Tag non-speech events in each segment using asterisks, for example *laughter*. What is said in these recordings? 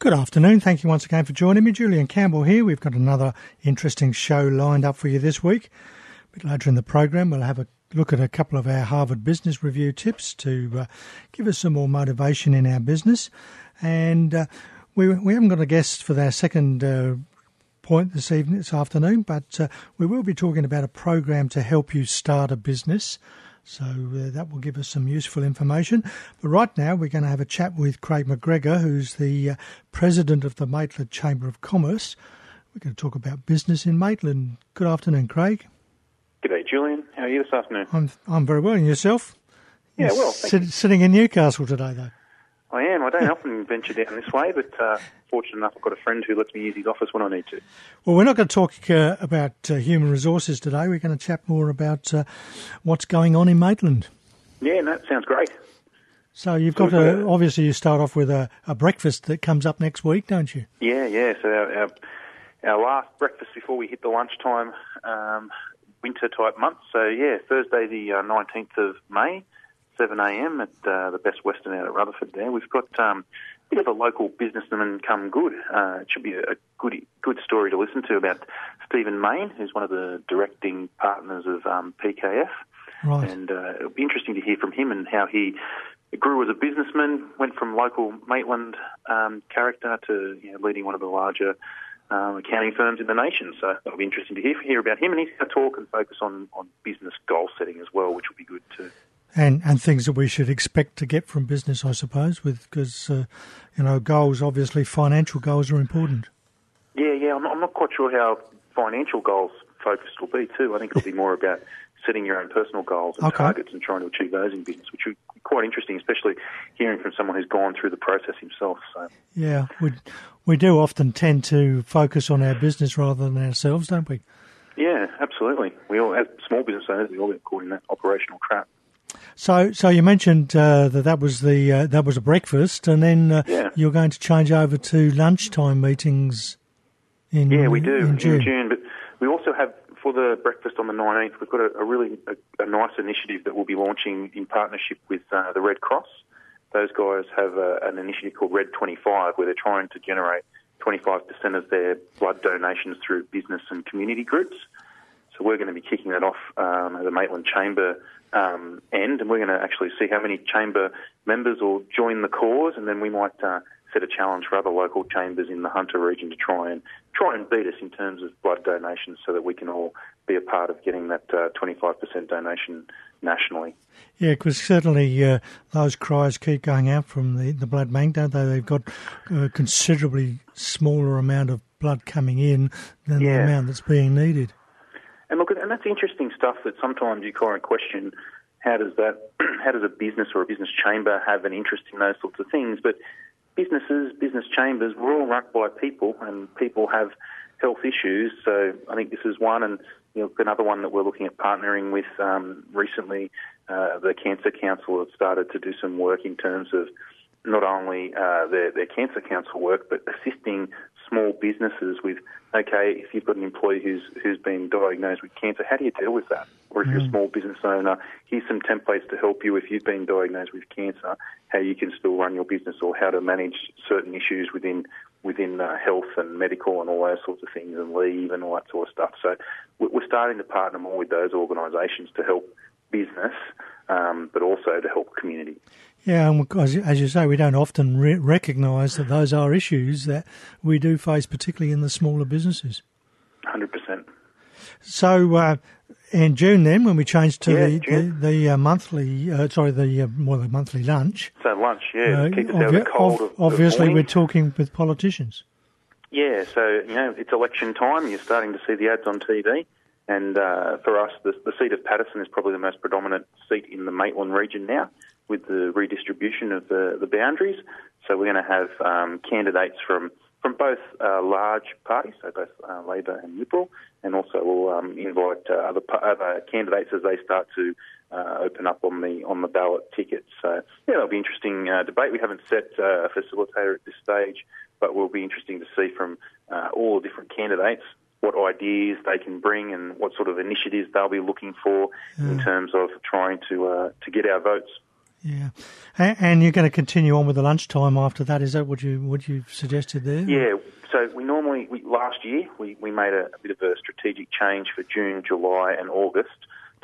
Good afternoon. Thank you once again for joining me. Julian Campbell here. We've got another interesting show lined up for you this week. A bit later in the program, we'll have a look at a couple of our Harvard Business Review tips to uh, give us some more motivation in our business. And uh, we, we haven't got a guest for our second uh, point this evening, this afternoon, but uh, we will be talking about a program to help you start a business. So uh, that will give us some useful information. But right now, we're going to have a chat with Craig McGregor, who's the uh, president of the Maitland Chamber of Commerce. We're going to talk about business in Maitland. Good afternoon, Craig. Good day, Julian. How are you this afternoon? I'm I'm very well. And yourself? Yeah, well, sit- sitting in Newcastle today, though. I am. I don't often venture down this way, but uh, fortunate enough, I've got a friend who lets me use his office when I need to. Well, we're not going to talk uh, about uh, human resources today. We're going to chat more about uh, what's going on in Maitland. Yeah, that sounds great. So you've got a, obviously you start off with a, a breakfast that comes up next week, don't you? Yeah, yeah. So our, our, our last breakfast before we hit the lunchtime um, winter type month. So yeah, Thursday the uh, nineteenth of May, seven a.m. at uh, the Best Western out at Rutherford. There we've got um, a bit of a local businessman come good. Uh, it should be a good good story to listen to about Stephen Main, who's one of the directing partners of um, PKF. Right. And uh, it'll be interesting to hear from him and how he grew as a businessman, went from local Maitland um, character to you know, leading one of the larger um, accounting firms in the nation. So it'll be interesting to hear, hear about him. And he's going to talk and focus on, on business goal setting as well, which will be good too. And and things that we should expect to get from business, I suppose, with because uh, you know goals. Obviously, financial goals are important. Yeah, yeah. I'm not, I'm not quite sure how financial goals focused will be too. I think it'll be more about setting your own personal goals and Okay. targets and trying to achieve those in business, which would be quite interesting, especially hearing from someone who's gone through the process himself. So. Yeah, we we do often tend to focus on our business rather than ourselves, don't we? Yeah, absolutely. We all, as small business owners, we all get caught in that operational trap. So, so you mentioned uh, that that was the uh, that was a breakfast, and then uh, Yeah. you're going to change over to lunchtime meetings. In Yeah, we do in June. But we also have for the breakfast on the 19th, we've got a, a really a, a nice initiative that we'll be launching in partnership with uh, the Red Cross. Those guys have a, an initiative called Red 25, where they're trying to generate 25% of their blood donations through business and community groups. So we're going to be kicking that off um, at the Maitland Chamber um, end, and we're going to actually see how many chamber members will join the cause, and then we might uh, set a challenge for other local chambers in the Hunter region to try and try and beat us in terms of blood donations, so that we can all be a part of getting that uh, 25% donation nationally. Yeah, because certainly uh, those cries keep going out from the, the blood bank, don't they? They've got a considerably smaller amount of blood coming in than the amount that's being needed. And that's interesting stuff that sometimes you kind of question how does that, *clears throat* how does a business or a business chamber have an interest in those sorts of things? But businesses, business chambers, we're all run by people, and people have health issues. So I think this is one, and you know, another one that we're looking at partnering with um, recently. Uh, the Cancer Council have started to do some work in terms of not only uh, their, their cancer council work, but assisting small businesses with, okay, if you've got an employee who's who's been diagnosed with cancer, how do you deal with that? Or if you're a small business owner, here's some templates to help you if you've been diagnosed with cancer, how you can still run your business or how to manage certain issues within within uh, health and medical and all those sorts of things and leave and all that sort of stuff. So we- we're starting to partner more with those organisations to help business, um, but also to help community. Yeah, and as, as you say, we don't often re- recognise that those are issues that we do face, particularly in the smaller businesses. 100%. So uh, in June, then, when we changed to Yeah, the June. the, the uh, monthly, uh, sorry, the uh, more the monthly lunch, So lunch, yeah, uh, keep us out of the cold. of, obviously, of we're talking with politicians. Yeah, so you know it's election time. You're starting to see the ads on TV, and uh, for us, the, the seat of Paterson is probably the most predominant seat in the Maitland region now, with the redistribution of the, the boundaries. So we're going to have um, candidates from from both uh, large parties, so both uh, Labor and Liberal, and also we'll um, invite uh, other other candidates as they start to uh, open up on the on the ballot tickets. So yeah, that'll be interesting uh, debate. We haven't set uh, a facilitator at this stage, but will be interesting to see from uh, all the different candidates what ideas they can bring and what sort of initiatives they'll be looking for in terms of trying to uh, to get our votes. Yeah, and you're going to continue on with the lunchtime after that. Is that what you what you suggested there? Yeah. So we normally we, last year we, we made a, a bit of a strategic change for June, July, and August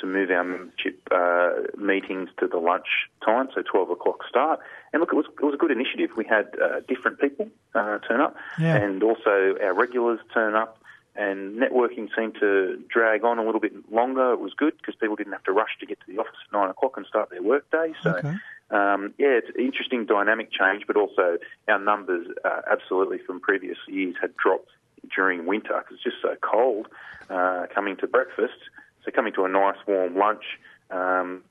to move our membership uh, meetings to the lunch time, so 12 o'clock start. And look, it was, it was a good initiative. We had uh, different people uh, turn up, yeah. and also our regulars turn up and networking seemed to drag on a little bit longer. It was good because people didn't have to rush to get to the office at nine o'clock and start their workday. So, okay. um, yeah, it's an interesting dynamic change, but also our numbers uh, absolutely from previous years had dropped during winter because it's just so cold uh, coming to breakfast. So coming to a nice warm lunch, um,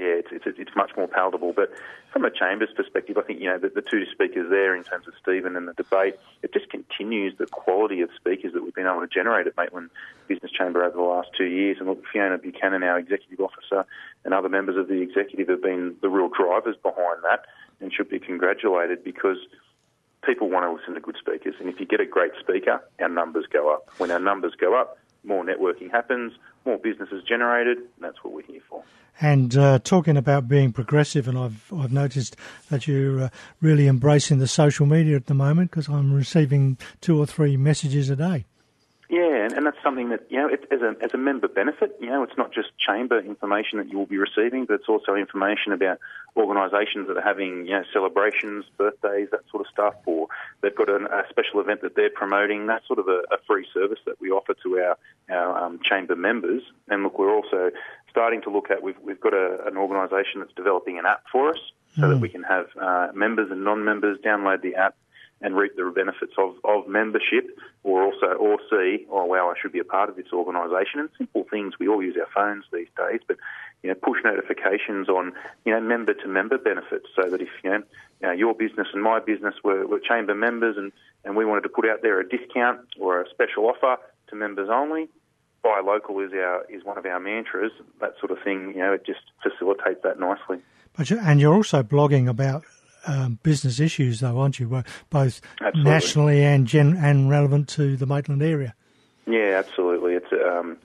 yeah, it's, it's, it's much more palatable. But from a Chambers perspective, I think, you know, the, the two speakers there in terms of Stephen and the debate, it just continues the quality of speakers that we've been able to generate at Maitland Business Chamber over the last two years. And look, Fiona Buchanan, our executive officer, and other members of the executive have been the real drivers behind that and should be congratulated because people want to listen to good speakers. And if you get a great speaker, our numbers go up. When our numbers go up, more networking happens, more business is generated, that's what we're here for. And uh, talking about being progressive, and I've I've noticed that you're uh, really embracing the social media at the moment because I'm receiving two or three messages a day. Yeah, and, and that's something that you know, it, as a as a member benefit, you know, it's not just chamber information that you will be receiving, but it's also information about organisations that are having you know celebrations, birthdays, that sort of stuff, or they've got an, a special event that they're promoting. That's sort of a, a free service that we offer to our our um, chamber members. And look, we're also starting to look at we've we've got a, an organisation that's developing an app for us so mm. that we can have uh, members and non-members download the app and reap the benefits of, of membership or also or see, oh wow, I should be a part of this organisation. And simple things, we all use our phones these days, but you know, push notifications on, you know, member to member benefits so that if, you know, you know, your business and my business were, were chamber members and, and we wanted to put out there a discount or a special offer to members only, buy local is our is one of our mantras. That sort of thing, you know, it just facilitates that nicely. But you, and you're also blogging about um, business issues, though, aren't you? Both absolutely. nationally and gen- and relevant to the Maitland area. Yeah, absolutely. It's um,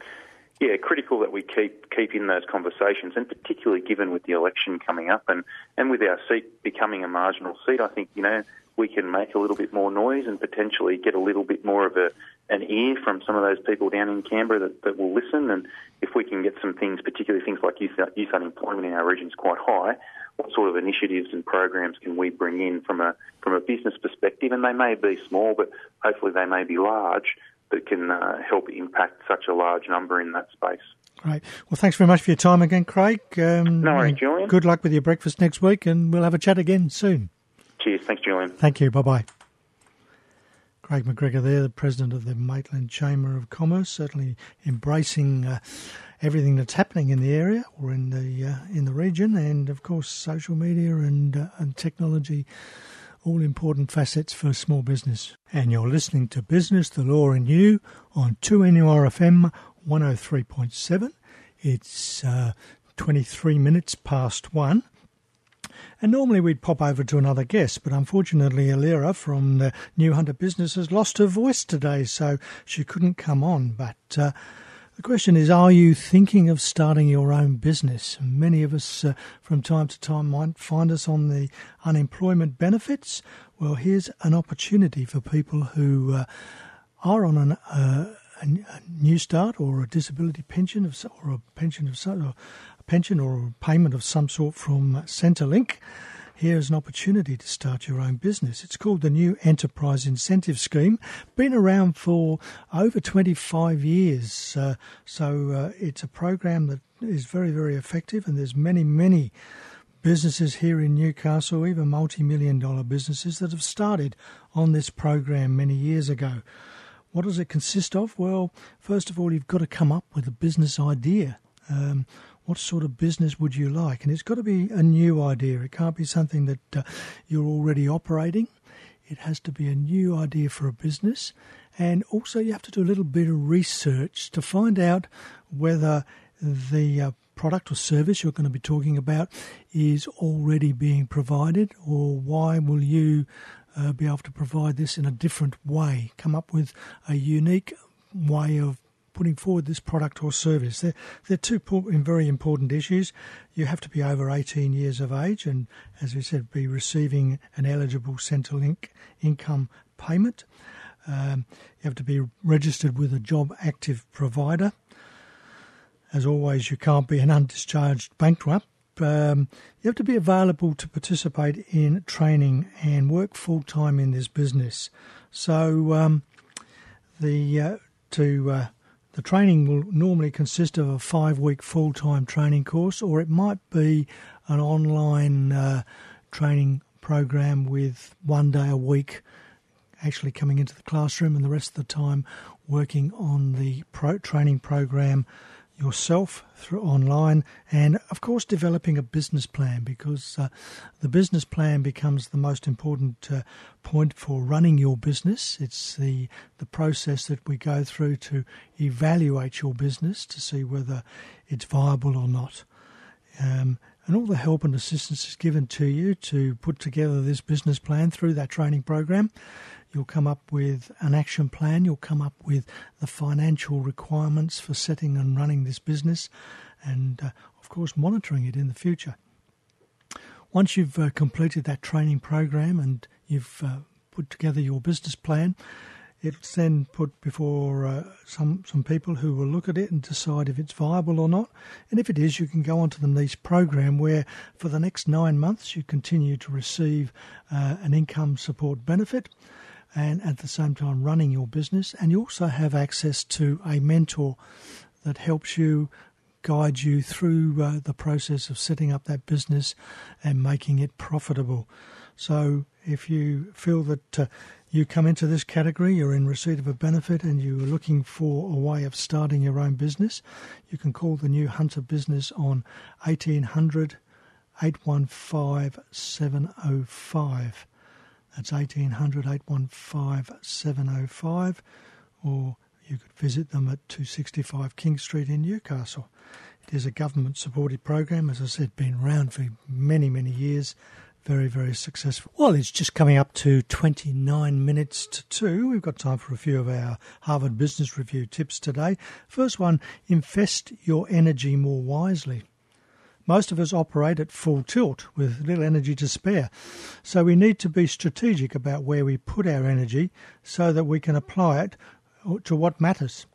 yeah critical that we keep keep in those conversations, and particularly given with the election coming up, and and with our seat becoming a marginal seat, I think you know we can make a little bit more noise and potentially get a little bit more of a an ear from some of those people down in Canberra that, that will listen. And if we can get some things, particularly things like youth, youth unemployment in our region is quite high, what sort of initiatives and programs can we bring in from a from a business perspective? And they may be small, but hopefully they may be large that can uh, help impact such a large number in that space. Great. Well, thanks very much for your time again, Craig. Um, no worries, Julian. Good luck with your breakfast next week, and we'll have a chat again soon. Cheers. Thanks, Julian. Thank you. Bye bye. Craig McGregor there, the president of the Maitland Chamber of Commerce, certainly embracing uh, everything that's happening in the area or in the uh, in the region, and of course social media and uh, and technology, all important facets for small business. And you're listening to Business, the Law, and You on 2NURFM 103.7. It's uh, 23 minutes past one. And normally we'd pop over to another guest, but unfortunately, Alira from the New Hunter Business has lost her voice today, so she couldn't come on. But uh, the question is, are you thinking of starting your own business? Many of us uh, from time to time might find us on the unemployment benefits. Well, here's an opportunity for people who uh, are on an, uh, a, new start or a disability pension of, or a pension of a pension or payment of some sort from Centrelink here's an opportunity to start your own business. It's called the New Enterprise Incentive Scheme, been around for over 25 years. Uh, so uh, it's a program that is very, very effective, and there's many, many businesses here in Newcastle, even multi-million dollar businesses that have started on this program many years ago. What does it consist of? Well, first of all, you've got to come up with a business idea. Um, what sort of business would you like? And it's got to be a new idea. It can't be something that uh, you're already operating. It has to be a new idea for a business. And also, you have to do a little bit of research to find out whether the uh, product or service you're going to be talking about is already being provided, or why will you uh, be able to provide this in a different way? Come up with a unique way of putting forward this product or service. They're, they're two very important issues. You have to be over 18 years of age and, as we said, be receiving an eligible Centrelink income payment. Um, you have to be registered with a job active provider. As always, you can't be an undischarged bankrupt. Um, you have to be available to participate in training and work full time in this business. So um, the uh, to uh, the training will normally consist of a five week full time training course, or it might be an online uh, training program with one day a week actually coming into the classroom and the rest of the time working on the pro- training program yourself through online and of course developing a business plan because uh, the business plan becomes the most important uh, point for running your business. It's the the process that we go through to evaluate your business to see whether it's viable or not. Um, and all the help and assistance is given to you to put together this business plan through that training program You'll come up with an action plan. You'll come up with the financial requirements for setting and running this business, and uh, of course, monitoring it in the future. Once you've uh, completed that training program and you've uh, put together your business plan, it's then put before uh, some some people who will look at it and decide if it's viable or not. And if it is, you can go on to the NEIS program where for the next nine months you continue to receive uh, an income support benefit and at the same time running your business. And you also have access to a mentor that helps you guide you through uh, the process of setting up that business and making it profitable. So if you feel that uh, you come into this category, you're in receipt of a benefit, and you're looking for a way of starting your own business, you can call the new Hunter Business on 1800 815 705. That's 1800 815 705, or you could visit them at 265 King Street in Newcastle. It is a government supported program, as I said, been around for many, many years. Very, very successful. Well, it's just coming up to 29 minutes to 2. We've got time for a few of our Harvard Business Review tips today. First one invest your energy more wisely. Most of us operate at full tilt with little energy to spare. So we need to be strategic about where we put our energy so that we can apply it uh, to what matters.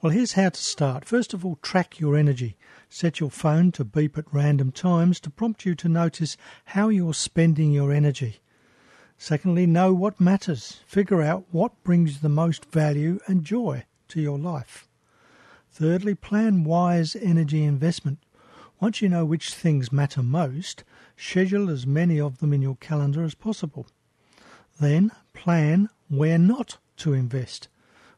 Well, here's how to start. First of all, track your energy. Set your phone to beep at random times to prompt you to notice how you're spending your energy. Secondly, know what matters. Figure out what brings the most value and joy to your life. Thirdly, plan wise energy investment. Once you know which things matter most, schedule as many of them in your calendar as possible. Then plan where not to invest.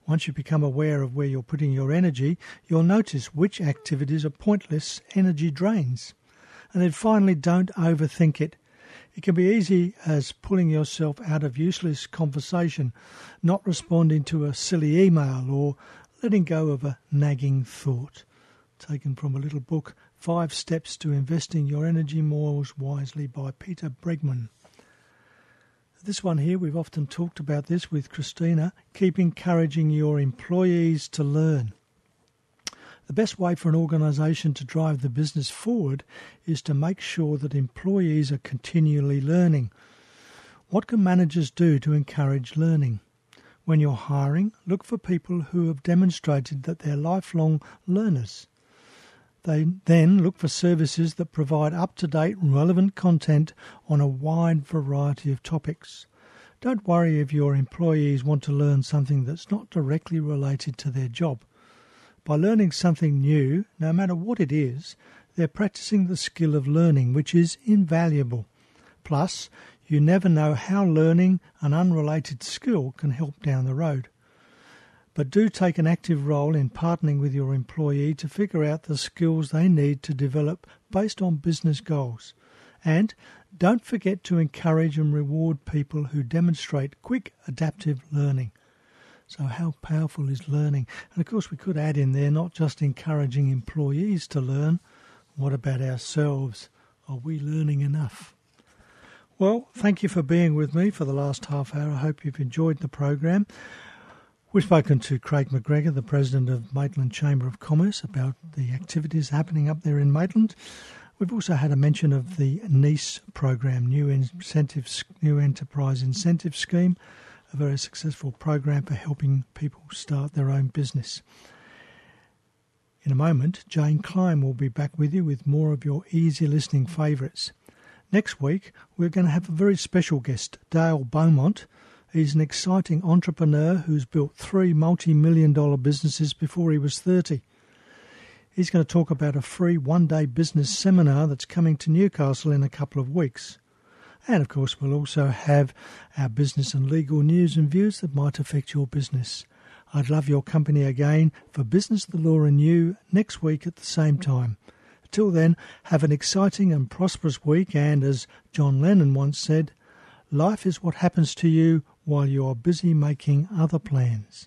Once you become aware of where you're putting your energy, you'll notice which activities are pointless energy drains. And then finally, don't overthink it. It can be easy as pulling yourself out of useless conversation, not responding to a silly email, or letting go of a nagging thought. Taken from a little book Five Steps to Investing Your Energy More Wisely by Peter Bregman. This one here, we've often talked about this with Christina. Keep encouraging your employees to learn. The best way for an organisation to drive the business forward is to make sure that employees are continually learning. What can managers do to encourage learning? When you're hiring, look for people who have demonstrated that they're lifelong learners. They then look for services that provide up to date, relevant content on a wide variety of topics. Don't worry if your employees want to learn something that's not directly related to their job. By learning something new, no matter what it is, they're practicing the skill of learning, which is invaluable. Plus, you never know how learning an unrelated skill can help down the road but do take an active role in partnering with your employee to figure out the skills they need to develop based on business goals. And don't forget to encourage and reward people who demonstrate quick adaptive learning. So, how powerful is learning? And of course, we could add in there not just encouraging employees to learn, what about ourselves? Are we learning enough? Well, thank you for being with me for the last half hour. I hope you've enjoyed the program. We've spoken to Craig McGregor, the President of Maitland Chamber of Commerce, about the activities happening up there in Maitland. We've also had a mention of the NEIS program, New New Enterprise Incentive Scheme, a very successful program for helping people start their own business. In a moment, Jane Klein will be back with you with more of your easy listening favourites. Next week, we're going to have a very special guest, Dale Beaumont. He's an exciting entrepreneur who's built three multi million dollar businesses before he was 30. He's going to talk about a free one day business seminar that's coming to Newcastle in a couple of weeks. And of course, we'll also have our business and legal news and views that might affect your business. I'd love your company again for Business, the Law and You next week at the same time. Till then, have an exciting and prosperous week, and as John Lennon once said, life is what happens to you while you are busy making other plans.